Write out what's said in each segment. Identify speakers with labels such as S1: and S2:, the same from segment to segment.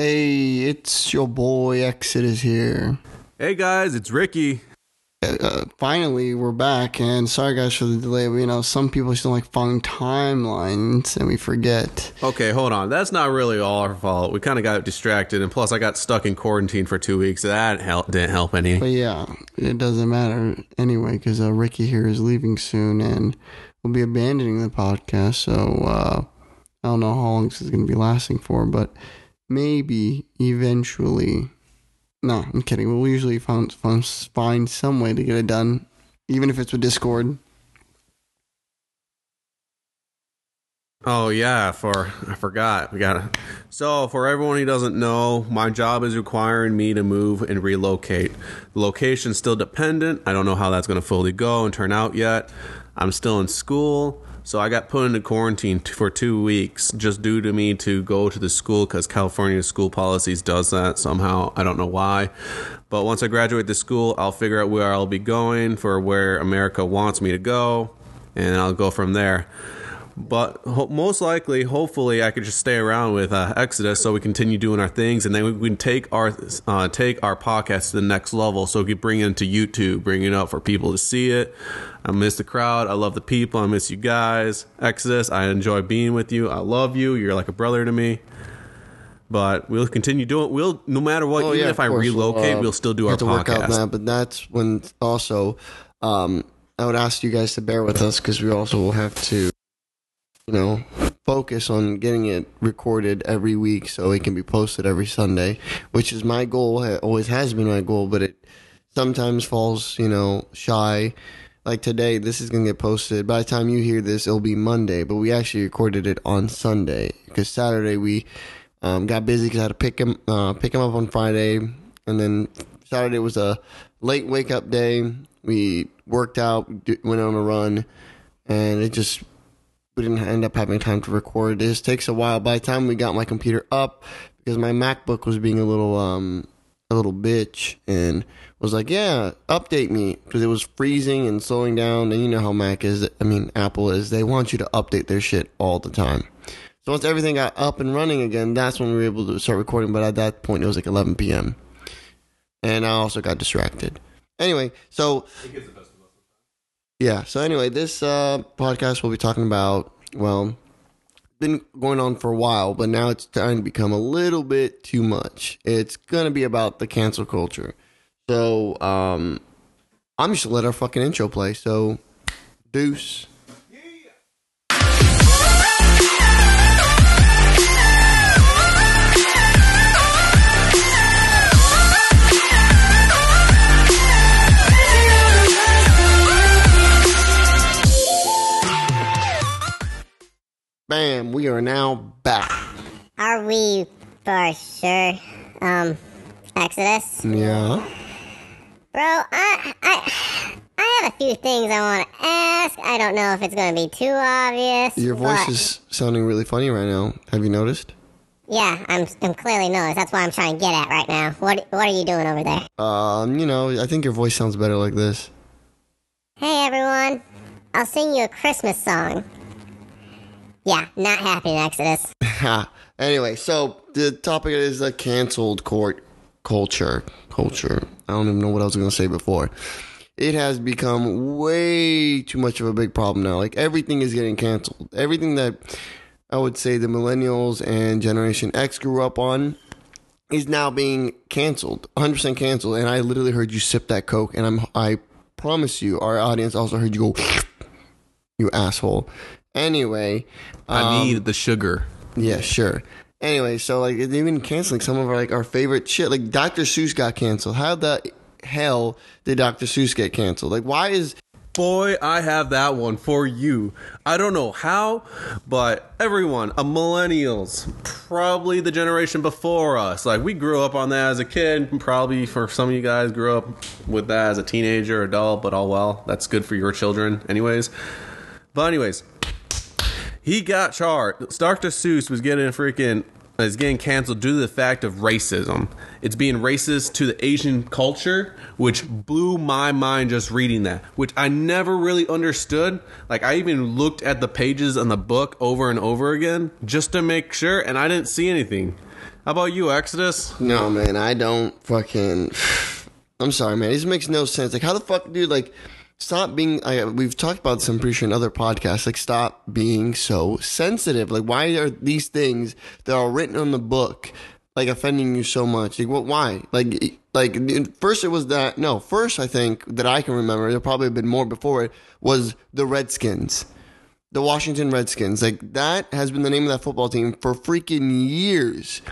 S1: Hey, it's your boy Exodus here.
S2: Hey guys, it's Ricky.
S1: Uh, finally, we're back, and sorry guys for the delay. But, you know, some people still like following timelines, and we forget.
S2: Okay, hold on. That's not really all our fault. We kind of got distracted, and plus, I got stuck in quarantine for two weeks. That help, didn't help any.
S1: But yeah, it doesn't matter anyway because uh, Ricky here is leaving soon, and we'll be abandoning the podcast. So uh, I don't know how long this is going to be lasting for, but maybe eventually. No, I'm kidding. We'll usually find, find some way to get it done, even if it's with Discord.
S2: Oh yeah, for I forgot. We got to So, for everyone who doesn't know, my job is requiring me to move and relocate. The location's still dependent. I don't know how that's going to fully go and turn out yet. I'm still in school. So I got put into quarantine t- for two weeks just due to me to go to the school because California school policies does that somehow. I don't know why. But once I graduate the school, I'll figure out where I'll be going for where America wants me to go, and I'll go from there. But ho- most likely, hopefully, I could just stay around with uh, Exodus so we continue doing our things, and then we can take our uh, take our podcast to the next level. So we can bring it into YouTube, bring it up for people to see it. I miss the crowd. I love the people. I miss you guys. Exodus, I enjoy being with you. I love you. You're like a brother to me. But we'll continue doing. We'll no matter what.
S1: Oh,
S2: even
S1: yeah,
S2: if I
S1: course.
S2: relocate,
S1: Uh,
S2: we'll still do our
S1: to work out
S2: podcast.
S1: that, but that's when also um, I would ask you guys to bear with us because we also will have to, you know, focus on getting it recorded every week so it can be posted every Sunday, which is my goal. ha- Always has been my goal, but it sometimes falls, you know, shy. Like today, this is gonna get posted. By the time you hear this, it'll be Monday, but we actually recorded it on Sunday because Saturday we um, got busy because I had to pick him uh, pick him up on Friday, and then Saturday was a late wake up day. We worked out, went on a run, and it just we didn't end up having time to record. This takes a while. By the time we got my computer up, because my MacBook was being a little um a little bitch and was like, yeah, update me because it was freezing and slowing down. And you know how Mac is. I mean, Apple is. They want you to update their shit all the time. So once everything got up and running again, that's when we were able to start recording. But at that point, it was like 11 p.m. And I also got distracted. Anyway, so yeah. So anyway, this uh, podcast we'll be talking about. Well, been going on for a while, but now it's starting to become a little bit too much. It's gonna be about the cancel culture. So um, I'm just gonna let our fucking intro play. So, deuce. Bam! We are now back.
S3: Are we for sure? Um, Exodus?
S1: Yeah.
S3: Bro, I, I, I have a few things I want to ask. I don't know if it's going to be too obvious.
S1: Your voice
S3: but-
S1: is sounding really funny right now. Have you noticed?
S3: Yeah, I'm, I'm clearly noticed. That's what I'm trying to get at right now. What, what are you doing over there?
S1: Um, you know, I think your voice sounds better like this.
S3: Hey, everyone. I'll sing you a Christmas song. Yeah, not happy, Exodus.
S1: Anyway, so the topic is the canceled court culture. Culture. I don't even know what I was going to say before. It has become way too much of a big problem now. Like everything is getting canceled. Everything that I would say the millennials and Generation X grew up on is now being canceled. 100% canceled. And I literally heard you sip that Coke, and I'm I promise you, our audience also heard you go, you asshole. Anyway,
S2: I
S1: um,
S2: need the sugar.
S1: yeah, sure. Anyway, so like they've been canceling some of our like our favorite shit. Like Dr. Seuss got canceled. How the hell did Dr. Seuss get canceled? Like why is
S2: Boy, I have that one for you. I don't know how, but everyone, a millennials, probably the generation before us. Like we grew up on that as a kid. Probably for some of you guys grew up with that as a teenager, adult, but all well. That's good for your children, anyways. But anyways, he got charged. Dr. Seuss was getting freaking is getting canceled due to the fact of racism. It's being racist to the Asian culture, which blew my mind just reading that, which I never really understood. Like I even looked at the pages on the book over and over again just to make sure, and I didn't see anything. How about you, Exodus?
S1: No, man, I don't fucking. I'm sorry, man. This makes no sense. Like, how the fuck, dude? Like, stop being. I, we've talked about this, I'm pretty sure, in other podcasts. Like, stop being so sensitive. Like, why are these things that are written on the book like offending you so much? Like, what? Why? Like, like first it was that. No, first I think that I can remember. There probably have been more before it. Was the Redskins the Washington Redskins. Like that has been the name of that football team for freaking years.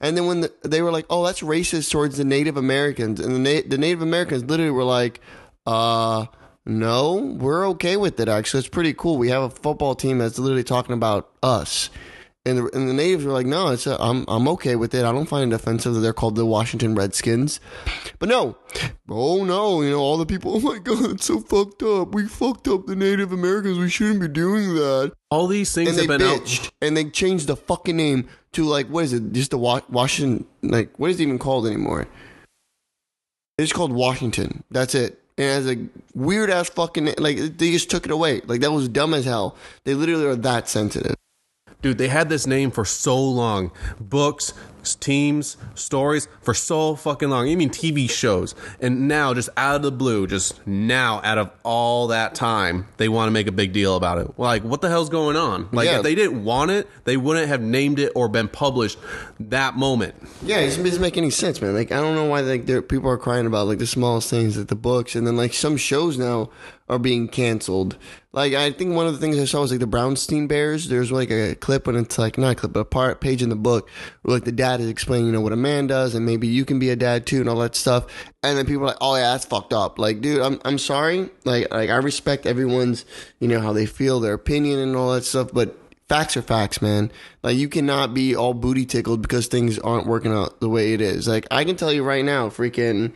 S1: And then when the, they were like, "Oh, that's racist towards the Native Americans," and the Na- the Native Americans literally were like, "Uh." No, we're okay with it. Actually, it's pretty cool. We have a football team that's literally talking about us, and the, and the natives were like, "No, it's a, I'm I'm okay with it. I don't find it offensive that they're called the Washington Redskins." But no, oh no, you know all the people. Oh my god, it's so fucked up. We fucked up the Native Americans. We shouldn't be doing that.
S2: All these things
S1: And
S2: have been out.
S1: bitched, and they changed the fucking name to like what is it? Just the Wa- Washington. Like what is it even called anymore? It's called Washington. That's it. And it has a weird ass fucking like they just took it away. Like that was dumb as hell. They literally are that sensitive.
S2: Dude, they had this name for so long. Books, teams, stories for so fucking long. Even TV shows. And now, just out of the blue, just now, out of all that time, they want to make a big deal about it. Like, what the hell's going on? Like,
S1: Yeah.
S2: if they didn't want it, they wouldn't have named it or been published that moment.
S1: Yeah, it doesn't make any sense, man. Like I don't know why like people are crying about like the smallest things, like the books, and then like some shows now are being canceled. Like I think one of the things I saw was like the Berenstain Bears. There's like a clip when it's like not a clip, but a part page in the book where like the dad is explaining, you know, what a man does, and maybe you can be a dad too, and all that stuff. And then people are like, oh yeah, that's fucked up. Like, dude, I'm I'm sorry. Like like I respect everyone's, you know, how they feel, their opinion, and all that stuff, but facts are facts, man. Like you cannot be all booty tickled because things aren't working out the way it is. Like I can tell you right now, freaking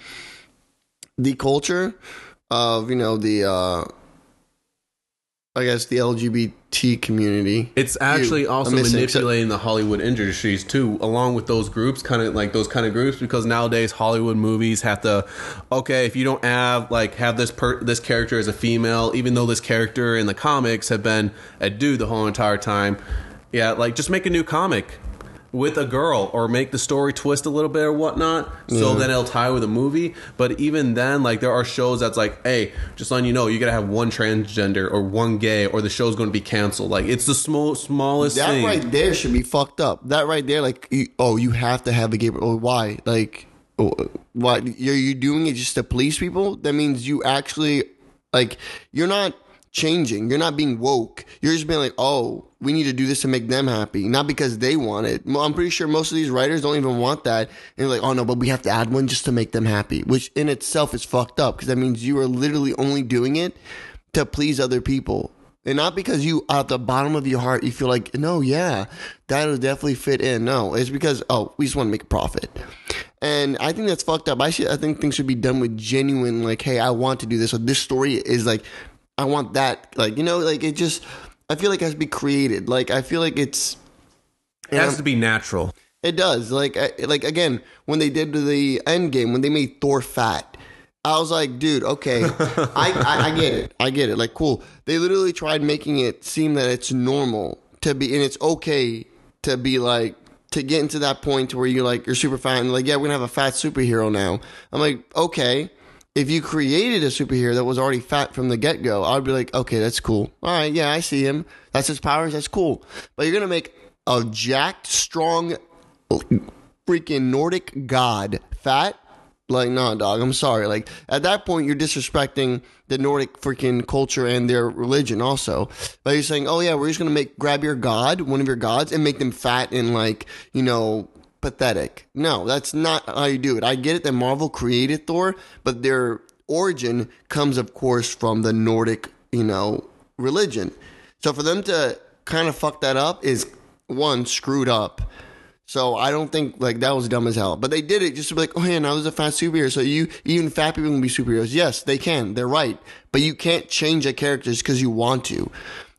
S1: the culture of you know the uh I guess the LGBT community.
S2: It's actually also
S1: I'm missing-
S2: manipulating the Hollywood industries too, along with those groups, kind of like those kind of groups, because nowadays Hollywood movies have to, okay, if you don't have like have this per this character as a female, even though this character in the comics have been a dude the whole entire time, yeah, like just make a new comic with a girl or make the story twist a little bit or whatnot so then it'll tie with a movie but even then like there are shows that's like hey just letting you know you gotta have one transgender or one gay or the show's gonna be canceled like it's the small smallest
S1: That
S2: thing
S1: right there should be fucked up. That right there, like, you, oh, you have to have a gay. Oh, why? Like, oh, why? You're you doing it just to please people? That means you actually, like, you're not changing. You're not being woke. You're just being like, oh, we need to do this to make them happy, not because they want it. I'm pretty sure most of these writers don't even want that, and they're like, oh no, but we have to add one just to make them happy, which in itself is fucked up because that means you are literally only doing it to please other people. And not because you, at the bottom of your heart, you feel like, no, yeah, that'll definitely fit in. No, it's because, oh, we just want to make a profit. And I think that's fucked up. I should, I think things should be done with genuine, like, hey, I want to do this. Or this story is like, I want that. Like, you know, like it just, I feel like it has to be created. Like, I feel like it's,
S2: it has to be natural
S1: it does. Like, I- like again, when they did the end game, when they made Thor fat, I was like, dude, okay, I, I, I get it, I get it. Like, cool. They literally tried making it seem that it's normal to be, and it's okay to be like to get into that point where you're like you're super fat and like, yeah, we're gonna have a fat superhero now. I'm like, okay. If you created a superhero that was already fat from the get go, I'd be like, okay, that's cool. All right, yeah, I see him. That's his powers. That's cool. But you're gonna make a jacked, strong, freaking Nordic god fat. Like, nah, dog, I'm sorry. Like, at that point, you're disrespecting the Nordic freaking culture and their religion also. But you're saying, oh, yeah, we're just to make, grab your god, one of your gods, and make them fat and, like, you know, pathetic. No, that's not how you do it. I get it that Marvel created Thor, but their origin comes, of course, from the Nordic, you know, religion. So for them to kind of fuck that up is, one, screwed up. So I don't think like that was dumb as hell. But they did it just to be like, oh yeah, now there's a fat superhero. So you even fat people can be superheroes. Yes, they can. They're right. But you can't change a character just because you want to.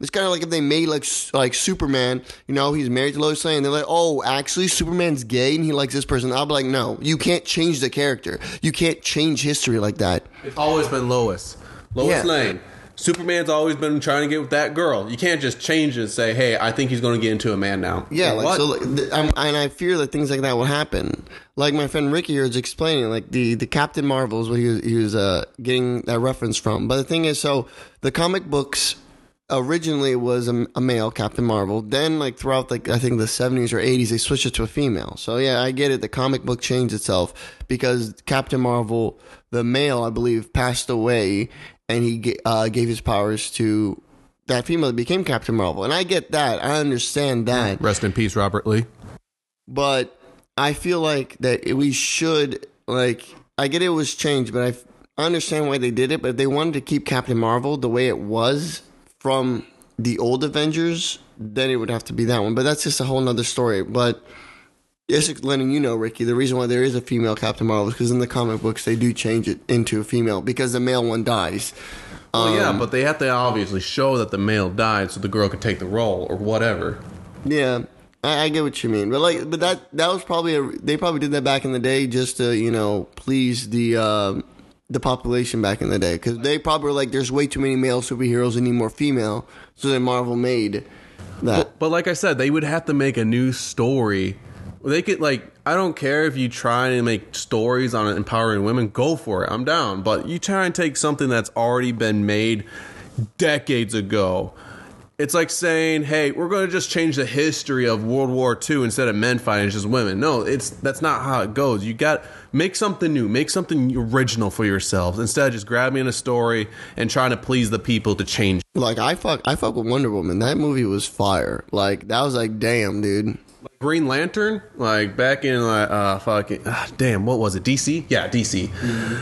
S1: It's kind of like if they made like like Superman, you know, he's married to Lois Lane. They're like, oh, actually, Superman's gay and he likes this person. I'll be like, no, you can't change the character. You can't change history like that.
S2: it's always been lois lois
S1: Yeah.
S2: lane Superman's always been trying to get with that girl. You can't just change it and say, "Hey, I think he's going to get into a man now."
S1: Yeah, like
S2: what?
S1: so, like, th- I'm, and I fear that things like that will happen. Like my friend Ricky here is explaining, like the the Captain Marvel is what he was, he was uh, getting that reference from. But the thing is, so the comic books originally was a, a male Captain Marvel. Then, like throughout, like I think the seventies or eighties, they switched it to a female. So yeah, I get it. The comic book changed itself because Captain Marvel, the male, I believe, passed away, and he uh, gave his powers to that female that became Captain Marvel. And I get that. I understand that.
S2: Rest in peace, Robert Lee.
S1: But I feel like that we should like. I get it was changed, but I understand why they did it. But if they wanted to keep Captain Marvel the way it was from the old Avengers, then it would have to be that one. But that's just a whole nother story. But just letting you know, Ricky, the reason why there is a female Captain Marvel is because in the comic books they do change it into a female because the male one dies.
S2: Well,
S1: Um,
S2: yeah, but they have to obviously show that the male died so the girl could take the role or whatever.
S1: Yeah, I, I get what you mean, but like, but that that was probably a they probably did that back in the day just to you know please the uh, the population back in the day because they probably were like, there's way too many male superheroes and need more female, so then Marvel made that.
S2: But like I said, they would have to make a new story. They could like I don't care if you try and make stories on empowering women, go for it. I'm down. But you try and take something that's already been made decades ago. It's like saying, "Hey, we're going to just change the history of World War II instead of men fighting, it's just women." No, it's that's not how it goes. You got make something new, make something original for yourselves instead of just grabbing a story and trying to please the people to change.
S1: Like I fuck I fuck with Wonder Woman. That movie was fire. Like that was like damn, dude.
S2: Green Lantern, like back in like uh fucking ah, damn, what was it? DC? Yeah, DC.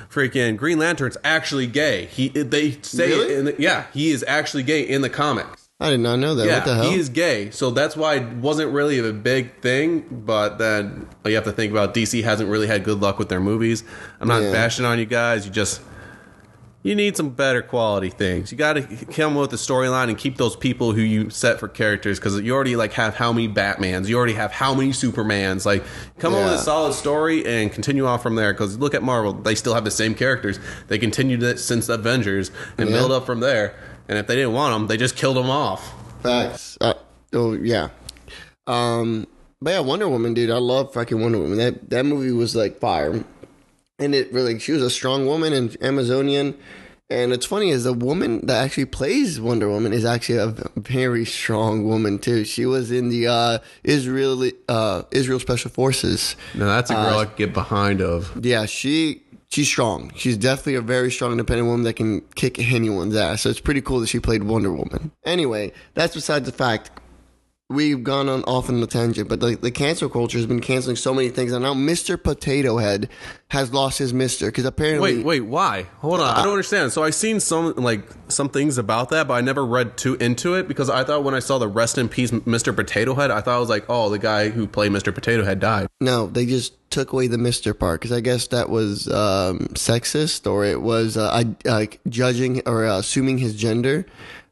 S2: Freaking Green Lantern's actually gay. He they say
S1: Really?
S2: it in the, yeah, he is actually gay in the comics.
S1: I did not know that. what the
S2: Yeah,
S1: hell?
S2: he is gay. So that's why it wasn't really a big thing, but then you have to think about DC hasn't really had good luck with their movies. I'm not
S1: Yeah.
S2: bashing on you guys. You just you need some better quality things. You got to come with the storyline and keep those people who you set for characters because you already like have how many Batmans, you already have how many Supermans. Like, come up with a solid story and continue off from there. Because look at Marvel, they still have the same characters. They continued it since Avengers and
S1: Yeah.
S2: build up from there. And if they didn't want them, they just killed them off.
S1: Facts. Uh, oh yeah. Um, but yeah, Wonder Woman, dude. I love fucking Wonder Woman. That that movie was like fire, and it really she was a strong woman and Amazonian. And it's funny is the woman that actually plays Wonder Woman is actually a very strong woman too. She was in the uh, Israeli uh, Israel Special Forces.
S2: Now that's a girl I could get behind of.
S1: Yeah, she she's strong. She's definitely a very strong, independent woman that can kick anyone's ass. So it's pretty cool that she played Wonder Woman. Anyway, that's besides the fact. We've gone on off on the tangent, but the, the cancel culture has been canceling so many things, and now Mr. Potato Head has lost his Mister because apparently,
S2: Wait, wait, why? Hold on, I don't understand. So I've seen some like some things about that, but I never read too into it because I thought when I saw the rest in peace Mr. Potato Head, I thought I was like, oh, the guy who played Mr. Potato Head died.
S1: no, they just took away the Mister part because I guess that was um, sexist or it was uh, I- like judging or uh, assuming his gender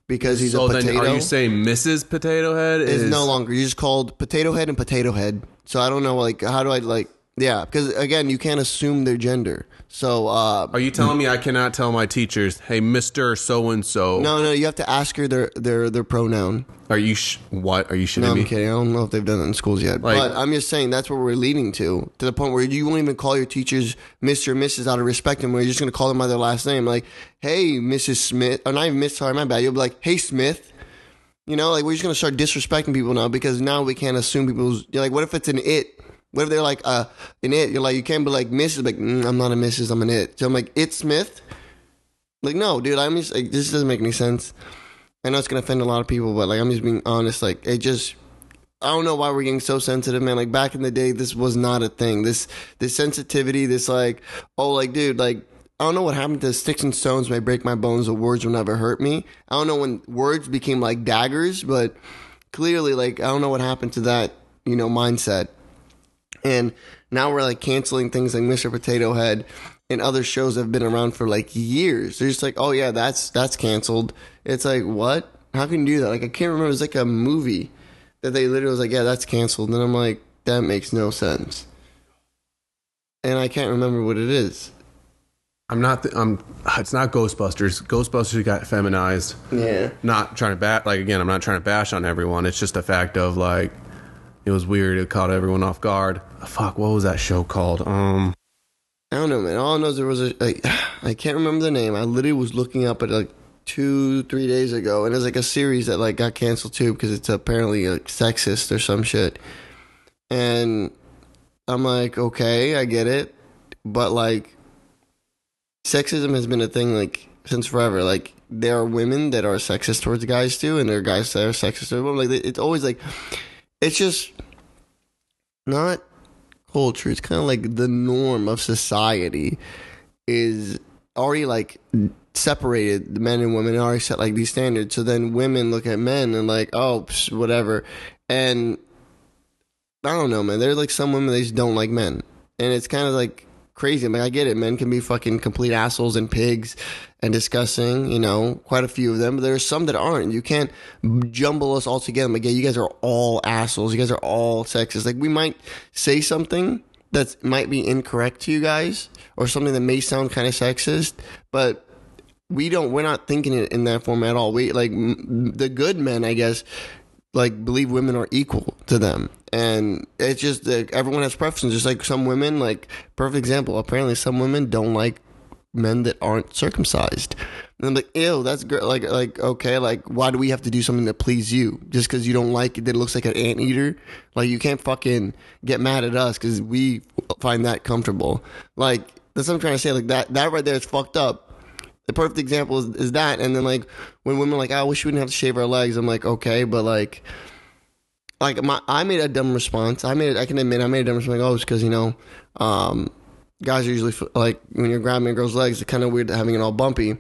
S1: because he's
S2: So
S1: a
S2: then,
S1: potato.
S2: are you saying Mrs. Potato Head
S1: is
S2: is
S1: no longer. You're just called Potato Head and Potato Head. So I don't know, like, how do I like? Yeah, because again, you can't assume their gender. So uh,
S2: Are you telling me I cannot tell my teachers, "Hey, Mister So and So"?
S1: no, no, you have to ask her their their their pronoun.
S2: Are you sh- what? Are you shitting
S1: No, I'm
S2: me?
S1: kidding. I don't know if they've done that in schools yet.
S2: Like-
S1: but I'm just saying that's what we're leading to, to the point where you won't even call your teachers Mr. or Mrs. out of respect, and we're just going to call them by their last name. Like, hey, Mrs. Smith. Or not even Miss, sorry, my bad. You'll be like, hey, Smith. You know, like, we're just going to start disrespecting people now because now we can't assume people's. Like, what if it's an it? What if they're like uh, an it? You're like, you can't be like Mrs. Like, mm, I'm not a Mrs. I'm an it. So I'm like, it Smith. Like, no, dude. I'm just like, this doesn't make any sense. I know it's gonna offend a lot of people, but like I'm just being honest. Like it just, I don't know why we're getting so sensitive, man. Like back in the day, this was not a thing. This this sensitivity, this like, oh, like dude, like I don't know what happened to sticks and stones may break my bones, but words will never hurt me. I don't know when words became like daggers, but clearly, like I don't know what happened to that, you know, mindset. And now we're like canceling things like Mr. Potato Head and other shows that have been around for like years. They're just like, oh yeah, that's that's canceled. It's like what? How can you do that? Like I can't remember. It's like a movie that they literally was like, yeah, that's canceled. And I'm like, that makes no sense. And I can't remember what it is.
S2: I'm not. The, I'm. It's not Ghostbusters. Ghostbusters got feminized.
S1: Yeah.
S2: Not trying to bat. Like again, I'm not trying to bash on everyone. It's just a fact of like, it was weird. It caught everyone off guard. Fuck. What was that show called? Um.
S1: I don't know, man. All I know is there was a. I can't remember the name. I literally was looking up at like two, three days ago, and it's like a series that like got canceled too because it's apparently like sexist or some shit. And I'm like, okay, I get it, but like, sexism has been a thing like since forever. Like, there are women that are sexist towards guys too, and there are guys that are sexist towards women. Like, it's always like, it's just not culture. It's kind of like the norm of society is already like separated the men and women and already set like these standards. So then women look at men and like, oh, psh, whatever. And I don't know, man. There's like some women they just don't like men, and it's kind of like crazy. I mean, I get it. Men can be fucking complete assholes and pigs and disgusting. You know, quite a few of them. But there's some that aren't. You can't jumble us all together. Like, yeah, you guys are all assholes. You guys are all sexist. Like, we might say something that might be incorrect to you guys, or something that may sound kind of sexist, but we don't. We're not thinking it in that form at all. We like the good men, I guess like believe women are equal to them. And it's just that everyone has preferences. Just like some women like perfect example apparently some women don't like men that aren't circumcised. And i'm like ew that's great like like okay like why do we have to do something to please you? Just because you don't like it that it looks like an anteater? Like you can't fucking get mad at us because we find that comfortable. Like that's what i'm trying to say. Like that that right there is fucked up the perfect example is, is that. And then like when women are like "Oh, i wish we didn't have to shave our legs i'm like okay but like like my i made a dumb response. I made i can admit i made a dumb response like oh it's because you know um guys are usually like when you're grabbing a girl's legs it's kind of weird having it all bumpy.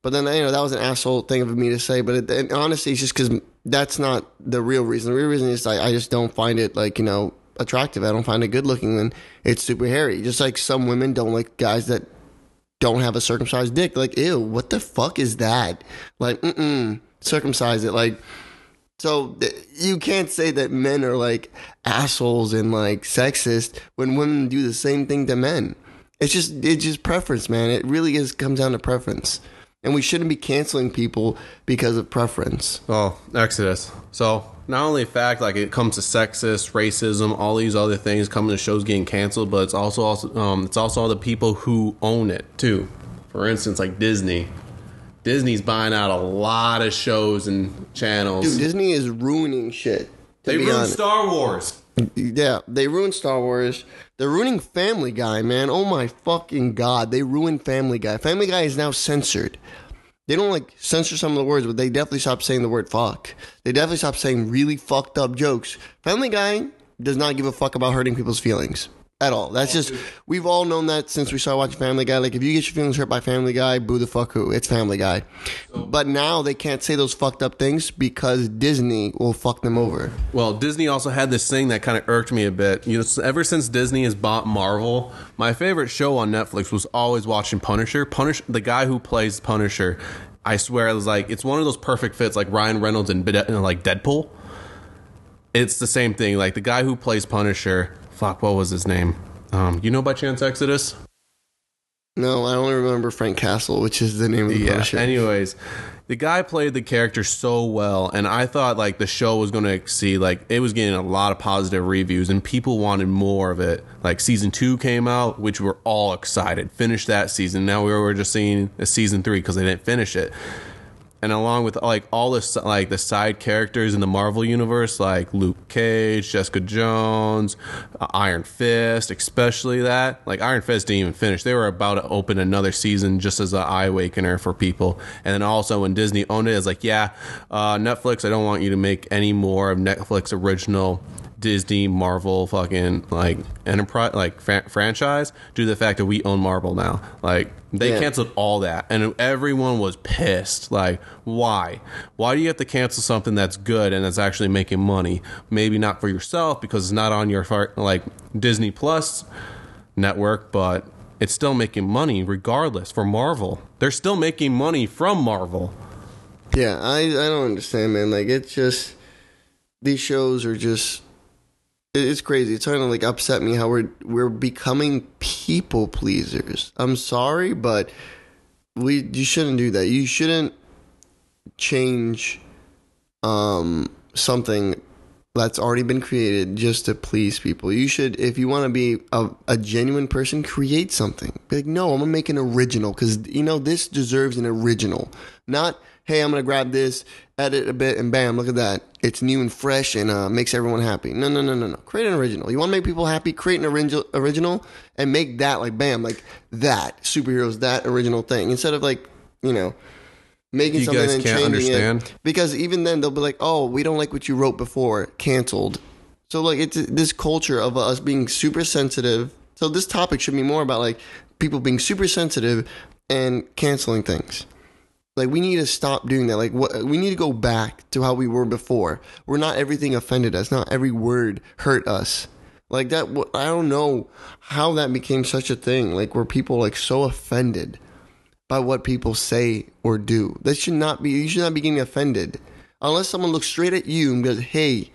S1: But then you know that was an asshole thing of me to say but it, honestly it's just because that's not the real reason. The real reason is I, I just don't find it like you know attractive. I don't find it good looking when it's super hairy. Just like some women don't like guys that don't have a circumcised dick. Like, ew, what the fuck is that? Like, mm-mm, circumcise it. Like, so you can't say that men are like assholes and like sexist when women do the same thing to men. It's just, it's just preference, man. It really is comes down to preference. And we shouldn't be canceling people because of preference.
S2: Oh, Exodus. So not only a fact like it comes to sexist, racism, all these other things coming to shows getting canceled, but it's also also um, it's also all the people who own it too. For instance, like Disney. Disney's buying out a lot of shows and channels.
S1: Dude, Disney is ruining shit.
S2: They ruined
S1: honest.
S2: Star Wars.
S1: Yeah, they ruined Star Wars. They're ruining Family Guy, man. Oh my fucking god, they ruined Family Guy. Family Guy is now censored. They don't like censor some of the words, but they definitely stopped saying the word fuck. They definitely stopped saying really fucked up jokes. Family Guy does not give a fuck about hurting people's feelings at all. That's just we've all known that since we started watching Family Guy. Like if you get your feelings hurt by Family Guy, boo the fuck who. It's Family Guy. But now they can't say those fucked up things because Disney will fuck them over.
S2: Well, Disney also had this thing that kind of irked me a bit. You know, ever since Disney has bought Marvel, my favorite show on Netflix was always watching Punisher. Punish the guy who plays Punisher. I swear, it was like it's one of those perfect fits, like Ryan Reynolds and like Deadpool. It's the same thing. Like the guy who plays Punisher. Fuck, what was his name? Um, you know by chance Exodus?
S1: No, I only remember Frank Castle, which is the name of the
S2: Yeah.
S1: Punisher.
S2: Anyways, the guy played the character so well, and I thought like the show was going to exceed. Like it was getting a lot of positive reviews, and people wanted more of it. Like season two came out, which we're all excited. Finished that season. Now we were just seeing a season three because they didn't finish it. And along with like all this, like the side characters in the Marvel universe, like Luke Cage, Jessica Jones, uh, Iron Fist, especially that. Like Iron Fist didn't even finish; they were about to open another season just as an eye awakener for people. And then also when Disney owned it, it's like, yeah, uh, Netflix, I don't want you to make any more of Netflix original Disney Marvel fucking like enterprise like franchise due to the fact that we own Marvel now. Like they
S1: Yeah.
S2: canceled all that, and everyone was pissed. Like, why? Why do you have to cancel something that's good and that's actually making money? Maybe not for yourself because it's not on your like Disney Plus network, but it's still making money regardless for Marvel. They're still making money from Marvel.
S1: Yeah, I I don't understand, man. Like it's just these shows are just it's crazy. It's starting to like upset me how we're we're becoming people pleasers. I'm sorry, but we you shouldn't do that. You shouldn't change um something that's already been created just to please people. You should, if you want to be a, a genuine person, create something. Be like, no, I'm gonna make an original because you know this deserves an original. Not, hey, I'm gonna grab this, edit a bit, and bam, look at that. It's new and fresh and uh, makes everyone happy. No, no, no, no, no. Create an original. You want to make people happy? Create an original, original, and make that like bam, like that superheroes, that original thing instead of like you know making
S2: You
S1: something
S2: guys
S1: and
S2: can't
S1: changing
S2: understand?
S1: it because even then they'll be like, "Oh, we don't like what you wrote before, canceled." So like it's this culture of us being super sensitive. So this topic should be more about like people being super sensitive and canceling things. Like we need to stop doing that. Like what we need to go back to how we were before. Where not everything offended us, not every word hurt us. Like that I don't know how that became such a thing. Like where people like so offended by what people say or do. That should not be. You should not be getting offended unless someone looks straight at you and goes, "Hey,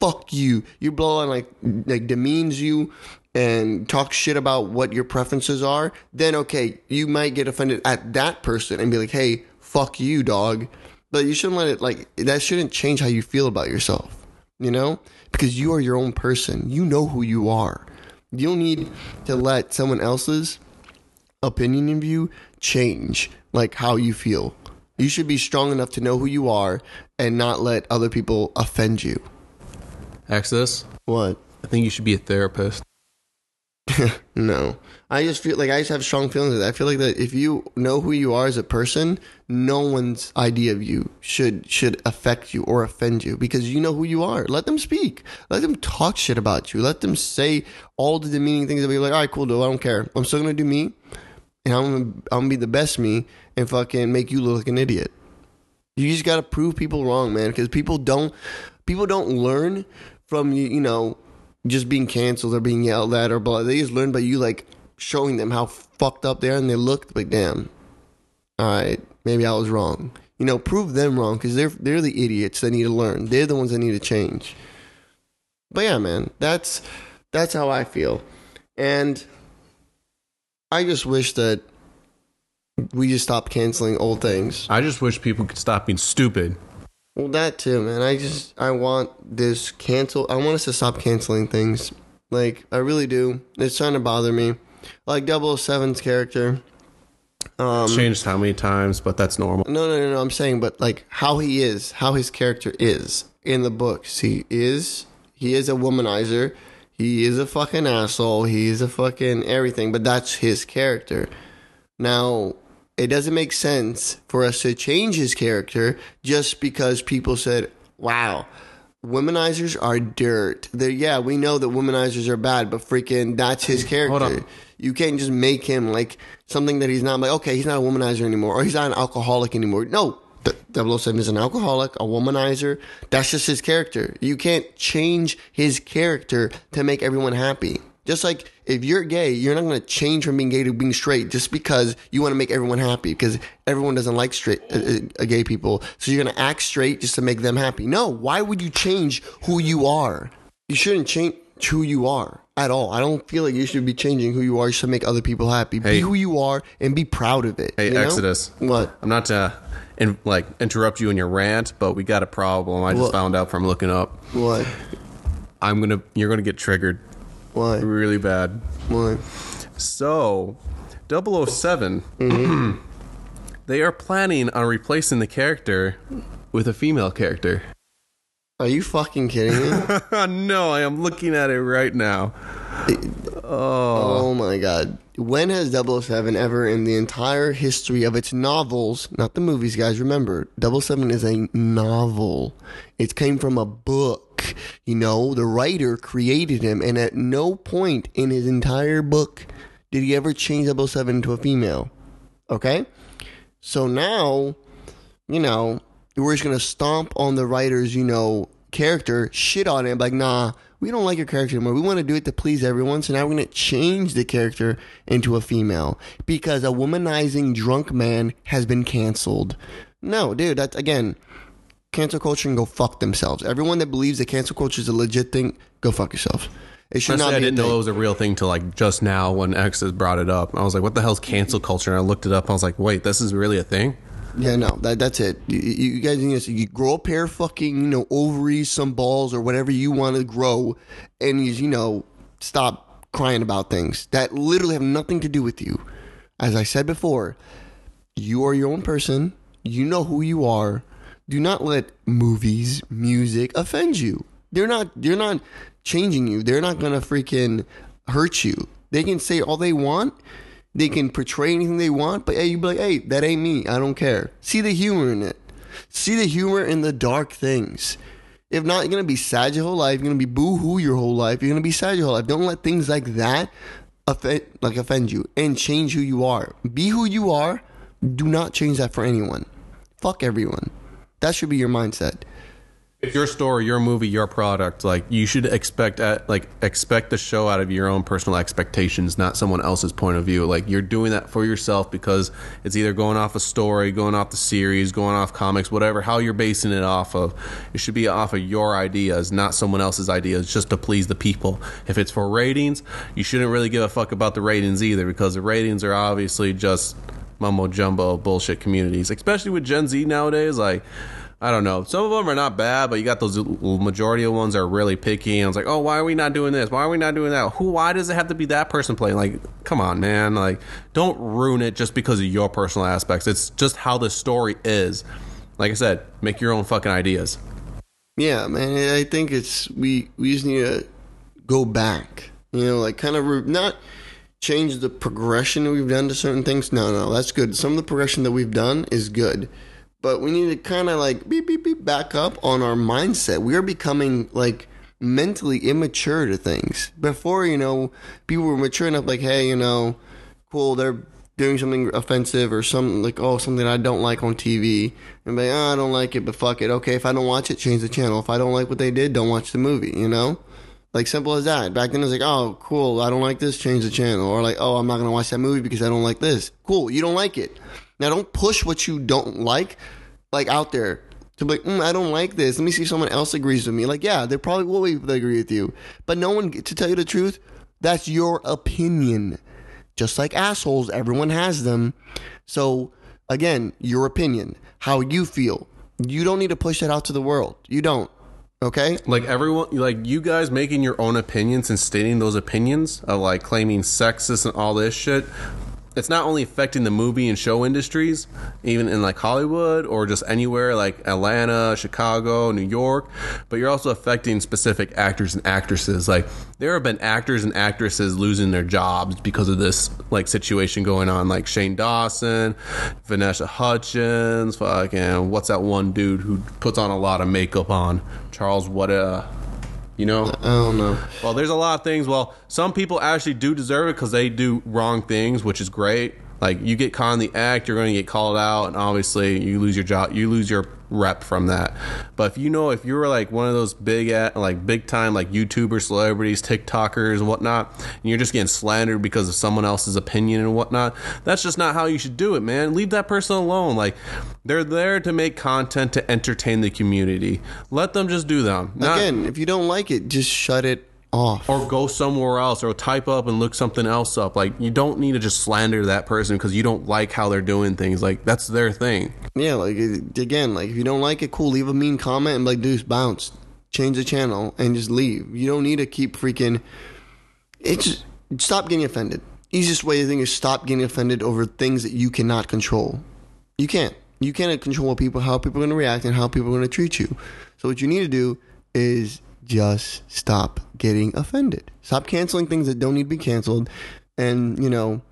S1: fuck you." You blow on like like demeans you and talk shit about what your preferences are. Then okay, you might get offended at that person and be like, "Hey, fuck you, dog." But you shouldn't let it like that. Shouldn't change how you feel about yourself. You know, because you are your own person. You know who you are. You don't need to let someone else's opinion of you change like how you feel. You should be strong enough to know who you are and not let other people offend you.
S2: Access?
S1: What?
S2: I think you should be a therapist.
S1: No. I just feel like I just have strong feelings that. I feel like that if you know who you are as a person, no one's idea of you should should affect you or offend you because you know who you are. Let them speak. Let them talk shit about you. Let them say all the demeaning things that be like, all right, cool, dude. I don't care. I'm still gonna do me, and I'm gonna, I'm gonna be the best me and fucking make you look like an idiot. You just gotta prove people wrong, man, because people don't people don't learn from you, you know, just being canceled or being yelled at or blah. They just learn by you like showing them how fucked up they are, and they look like, damn, all right, maybe I was wrong. You know, prove them wrong because they're they're the idiots that need to learn. They're the ones that need to change. But yeah, man, that's that's how I feel, and I just wish that we just stopped canceling old things.
S2: I just wish people could stop being stupid.
S1: Well, that too, man. I just I want this cancel. I want us to stop canceling things. Like I really do. It's trying to bother me. Like 007's character. Um,
S2: Changed how many times, but that's normal.
S1: no, no, no, no. I'm saying, but like how he is, how his character is in the books. He is, he is a womanizer. He is a fucking asshole. He is a fucking everything. But that's his character. Now, it doesn't make sense for us to change his character just because people said, "Wow, womanizers are dirt." They're, yeah, we know that womanizers are bad, but freaking that's his character. You can't just make him like something that he's not. Like, okay, he's not a womanizer anymore, or he's not an alcoholic anymore. No, 007 is an alcoholic, a womanizer. That's just his character. You can't change his character to make everyone happy. Just like if you're gay, you're not going to change from being gay to being straight just because you want to make everyone happy because everyone doesn't like straight uh, uh, uh, gay people. So you're going to act straight just to make them happy. No, why would you change who you are? You shouldn't change who you are at all. I don't feel like you should be changing who you are just to make other people happy.
S2: Hey.
S1: Be who you are and be proud of it.
S2: Hey,
S1: you know?
S2: Exodus.
S1: What?
S2: I'm not to in, like interrupt you in your rant, but we got a problem. I just
S1: What?
S2: found out from looking up.
S1: What?
S2: I'm gonna you're gonna get triggered
S1: Why?
S2: really bad.
S1: Why?
S2: So, 7
S1: Mm-hmm.
S2: they are planning on replacing the character with a female character.
S1: Are you fucking kidding me?
S2: no, I am looking at it right now.
S1: Oh my god. When has 007 ever in the entire history of its novels, not the movies, guys, remember, 007 is a novel. It came from a book. You know, the writer created him, and at no point in his entire book did he ever change 007 into a female. Okay? So now, you know, we're just gonna stomp on the writer's, you know, character, shit on him, like, nah, we don't like your character anymore. We want to do it to please everyone, so now we're gonna change the character into a female because a womanizing drunk man has been canceled. No, dude, that's again, cancel culture and go fuck themselves. Everyone that believes that cancel culture is a legit thing, go fuck yourself. It should
S2: Honestly,
S1: not
S2: I didn't know it was a real thing till like just now when X has brought it up. I was like, "What the hell's cancel culture?" And I looked it up. I was like, "Wait, this is really a thing."
S1: Yeah, no, that that's it. You, you you guys need to you grow a pair of fucking you know ovaries, some balls, or whatever you want to grow, and you you know stop crying about things that literally have nothing to do with you. As I said before, you are your own person. You know who you are. Do not let movies, music offend you. They're not. They're not changing you. They're not gonna freaking hurt you. They can say all they want. They can portray anything they want, but hey, you be like, hey, that ain't me. I don't care. See the humor in it. See the humor in the dark things. If not, you're gonna be sad your whole life. You're gonna be boo hoo your whole life. You're gonna be sad your whole life. Don't let things like that offend, like offend you and change who you are. Be who you are. Do not change that for anyone. Fuck everyone. That should be your mindset.
S2: Your story, your movie, your product. Like you should expect at like expect the show out of your own personal expectations, not someone else's point of view. Like you're doing that for yourself because it's either going off a story, going off the series, going off comics, whatever. How you're basing it off of, it should be off of your ideas, not someone else's ideas, just to please the people. If it's for ratings, you shouldn't really give a fuck about the ratings either, because the ratings are obviously just mumbo jumbo bullshit communities, especially with Gen Z nowadays. Like, I don't know. Some of them are not bad, but you got those majority of ones are really picky. And it's like, oh, why are we not doing this? Why are we not doing that? Who? Why does it have to be that person playing? Like, come on, man. Like, don't ruin it just because of your personal aspects. It's just how the story is. Like I said, make your own fucking ideas.
S1: Yeah, man. I think it's we we just need to go back. You know, like kind of re- not change the progression we've done to certain things. No, no, that's good. Some of the progression that we've done is good, but we need to kind of like beep beep beep back up on our mindset. We are becoming like mentally immature to things. Before, you know, people were mature enough. Like, hey, you know, cool, they're doing something offensive or something like oh something I don't like on TV and be oh, I don't like it but fuck it. Okay if I don't watch it change the channel. If I don't like what they did don't watch the movie you know? Like simple as that. Back then it was like oh cool I don't like this change the channel. Or like oh I'm not gonna watch that movie because I don't like this. Cool you don't like it now don't push what you don't like like out there to be like, mm, I don't like this. Let me see if someone else agrees with me. Like, yeah, they probably will agree with you. But no one, to tell you the truth, that's your opinion just like assholes, everyone has them. So, again, your opinion, how you feel. You don't need to push that out to the world. You don't. Okay?
S2: like everyone like you guys making your own opinions and stating those opinions of like claiming sexist and all this shit it's not only affecting the movie and show industries even in like hollywood or just anywhere like atlanta chicago new york but you're also affecting specific actors and actresses. Like there have been actors and actresses losing their jobs because of this like situation going on like shane dawson vanessa hudgens fucking what's that one dude who puts on a lot of makeup on? Charles what uh you know
S1: I don't know.
S2: well, there's a lot of things. Well, some people actually do deserve it because they do wrong things, which is great. Like you get caught in the act, you're going to get called out, and obviously you lose your job, you lose your rep from that. But if you know, if you're like one of those big, at, like big time, like YouTubers, celebrities, TikTokers, and whatnot, and you're just getting slandered because of someone else's opinion and whatnot, that's just not how you should do it, man. Leave that person alone. Like they're there to make content to entertain the community. Let them just do them. Not,
S1: Again, if you don't like it, just shut it off.
S2: or go somewhere else or type up and look something else up. Like you don't need to just slander that person because you don't like how they're doing things. Like that's their thing.
S1: yeah, like, again, like, if you don't like it, cool, leave a mean comment and, like, deuce, bounce. Change the channel and just leave. You don't need to keep freaking. It's. Stop getting offended. Easiest way to think is stop getting offended over things that you cannot control. You can't. You cannot control what people, how people are going to react and how people are going to treat you. So what you need to do is just stop getting offended. Stop canceling things that don't need to be canceled, and you know,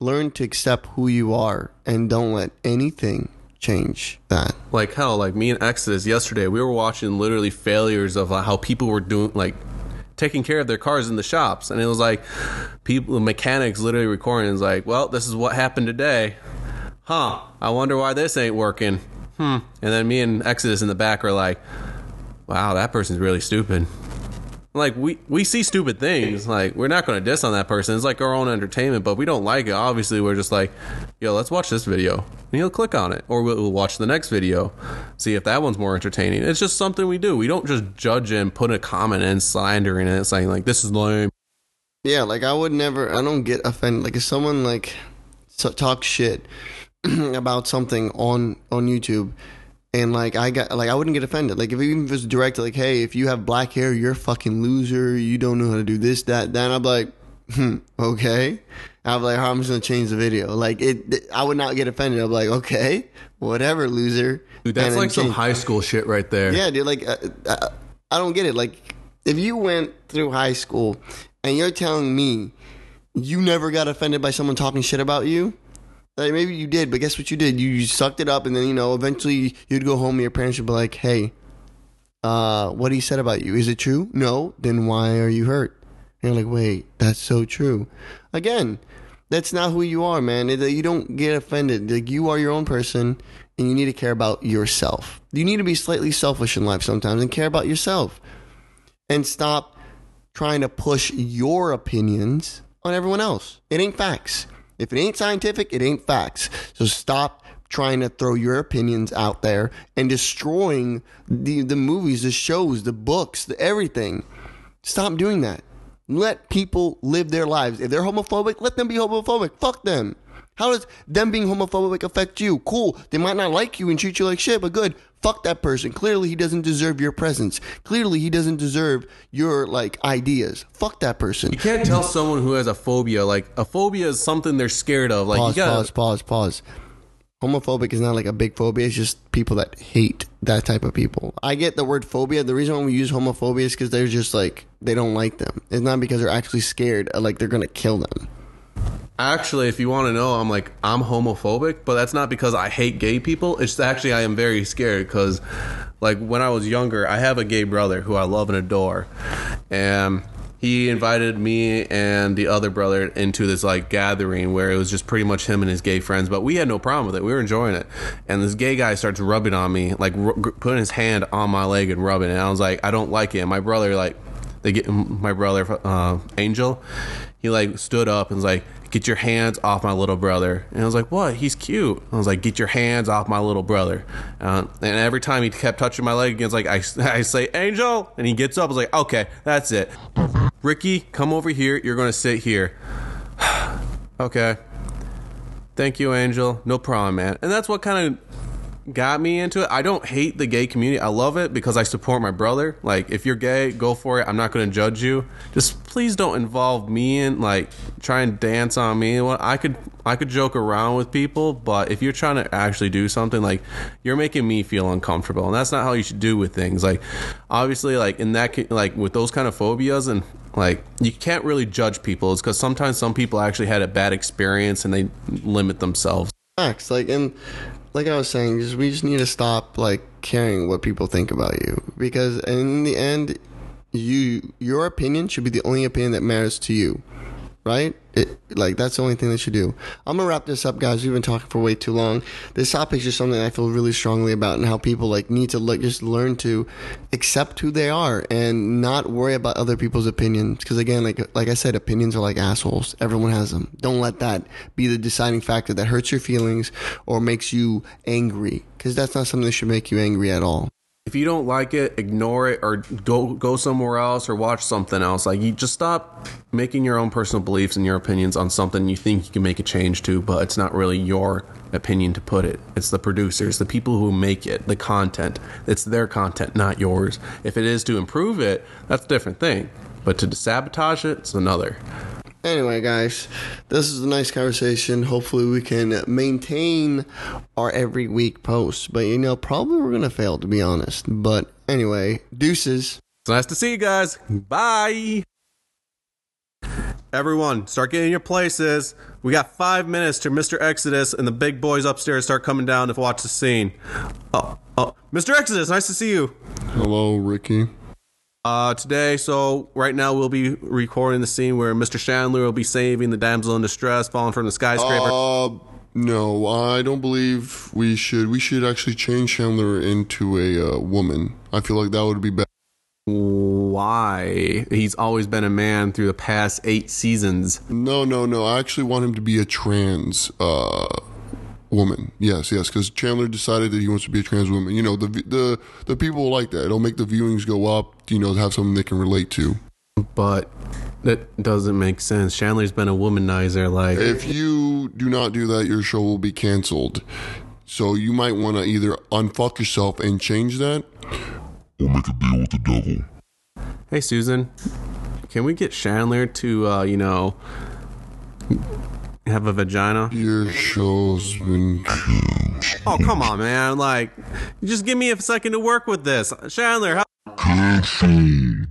S1: learn to accept who you are, and don't let anything change that.
S2: Like hell, like me and Exodus yesterday, we were watching literally failures of how people were doing like taking care of their cars in the shops, and it was like people, mechanics, literally recording. It's like, well, this is what happened today. Huh? I wonder why this ain't working. Hmm. And then me and Exodus in the back are like, wow, that person's really stupid. Like we we see stupid things. Like we're not going to diss on that person. It's like our own entertainment but we don't like it. Obviously we're just like yo let's watch this video. And you'll click on it or we'll, we'll watch the next video see if that one's more entertaining. It's just something we do. We don't just judge and put a comment and slander in it saying like this is lame.
S1: Yeah, like I would never. I don't get offended. Like if someone like talks shit about something on on YouTube, and like I got like I wouldn't get offended. Like if even if it's directed, like hey, if you have black hair, you're a fucking loser. You don't know how to do this, that, that. I'm like, hmm, okay. I'm like, I'm just gonna change the video. Like it, I would not get offended. I'm like, okay, whatever, loser.
S2: dude that's like some
S1: change.
S2: high school shit right there
S1: Yeah, dude. Like, uh, uh, I don't get it. Like, if you went through high school and you're telling me you never got offended by someone talking shit about you, like maybe you did, but guess what you did? You, you sucked it up, and then you know eventually you'd go home and your parents would be like, "Hey, uh, what he said about you is it true? No. Then why are you hurt?" And you're like, "Wait, that's so true." Again, that's not who you are, man. You don't get offended. Like you are your own person, and you need to care about yourself. You need to be slightly selfish in life sometimes and care about yourself, and stop trying to push your opinions on everyone else. It ain't facts. If it ain't scientific, it ain't facts. So stop trying to throw your opinions out there and destroying the the movies, the shows, the books, the everything. Stop doing that. Let people live their lives. If they're homophobic, let them be homophobic. Fuck them. How does them being homophobic affect you? Cool. They might not like you and treat you like shit, but good. Fuck that person. Clearly, he doesn't deserve your presence. Clearly, he doesn't deserve your like ideas. Fuck that person.
S2: you can't tell someone who has a phobia like a phobia is something they're scared of like
S1: Pause.
S2: you gotta
S1: Pause. Pause. Pause. Homophobic is not like a big phobia. It's just people that hate that type of people. I get the word phobia. The reason why we use homophobia is because they're just like they don't like them. It's not because they're actually scared. Like they're gonna kill them.
S2: Actually, if you want to know, I'm like I'm homophobic, but that's not because I hate gay people. It's actually I am very scared because, like when I was younger, I have a gay brother who I love and adore, and he invited me and the other brother into this like gathering where it was just pretty much him and his gay friends, but we had no problem with it. We were enjoying it, and this gay guy starts rubbing on me, like r- putting his hand on my leg and rubbing, it. and I was like, I don't like it. And my brother like they get my brother uh, Angel. He like stood up and was like, "Get your hands off my little brother." And I was like, "What? He's cute." I was like, "Get your hands off my little brother." Uh, and every time he kept touching my leg, it's like I, I say, "Angel," and he gets up. I was like, "Okay, that's it." Ricky, come over here. You're gonna sit here. okay. Thank you, Angel. No problem, man. And that's what kind of got me into it. I don't hate the gay community. I love it because I support my brother. Like, if you're gay, go for it. I'm not going to judge you. Just please don't involve me in like try and dance on me. Well, I could I could joke around with people, but if you're trying to actually do something, like you're making me feel uncomfortable, and that's not how you should do with things. Like, obviously, like in that like with those kind of phobias and like you can't really judge people. It's because sometimes some people actually had a bad experience and they limit themselves.
S1: Facts. Like and like I was saying, just we just need to stop like caring what people think about you. Because in the end, you your opinion should be the only opinion that matters to you, right? It, like that's the only thing that you do. I'm gonna wrap this up, guys. We've been talking for way too long. This topic is just something I feel really strongly about, and how people like need to like just learn to accept who they are and not worry about other people's opinions. Because again, like like I said, opinions are like assholes. Everyone has them. Don't let that be the deciding factor that hurts your feelings or makes you angry. Because that's not something that should make you angry at all.
S2: If you don't like it, ignore it or go go somewhere else or watch something else. Like you just stop making your own personal beliefs and your opinions on something you think you can make a change to, but it's not really your opinion to put it. It's the producers, the people who make it, the content. It's their content, not yours. If it is to improve it, that's a different thing. But to sabotage it, it's another.
S1: Anyway, guys, this is a nice conversation. Hopefully, we can maintain our every week posts. But you know, probably we're gonna fail to be honest. But anyway, deuces.
S2: It's nice to see you guys. Bye. Everyone, start getting your places. We got five minutes to Mr. Exodus and the big boys upstairs start coming down to watch the scene. Uh, uh, oh, oh, Mr. Exodus, nice to see you.
S4: Hello, Ricky.
S2: Uh, today, so right now we'll be recording the scene where Mr. Chandler will be saving the damsel in distress falling from the skyscraper.
S4: Uh, no, I don't believe we should. We should actually change Chandler into a uh, woman. I feel like that would be better.
S2: why he's always been a man through the past eight seasons.
S4: No, no, no. I actually want him to be a trans uh, woman. Yes, yes. Because Chandler decided that he wants to be a trans woman. You know, the the the people like that. It'll make the viewings go up. You know, have something they can relate to.
S2: But that doesn't make sense. Chandler's been a womanizer. Like,
S4: If you do not do that, your show will be canceled. So you might want to either unfuck yourself and change that,
S5: or make a deal with the devil.
S2: hey, Susan, can we get Chandler to, uh, you know, have a vagina?
S4: your show's been.
S2: Oh, come on, man. Like, just give me a second to work with this. Chandler, how-
S5: Cancelled.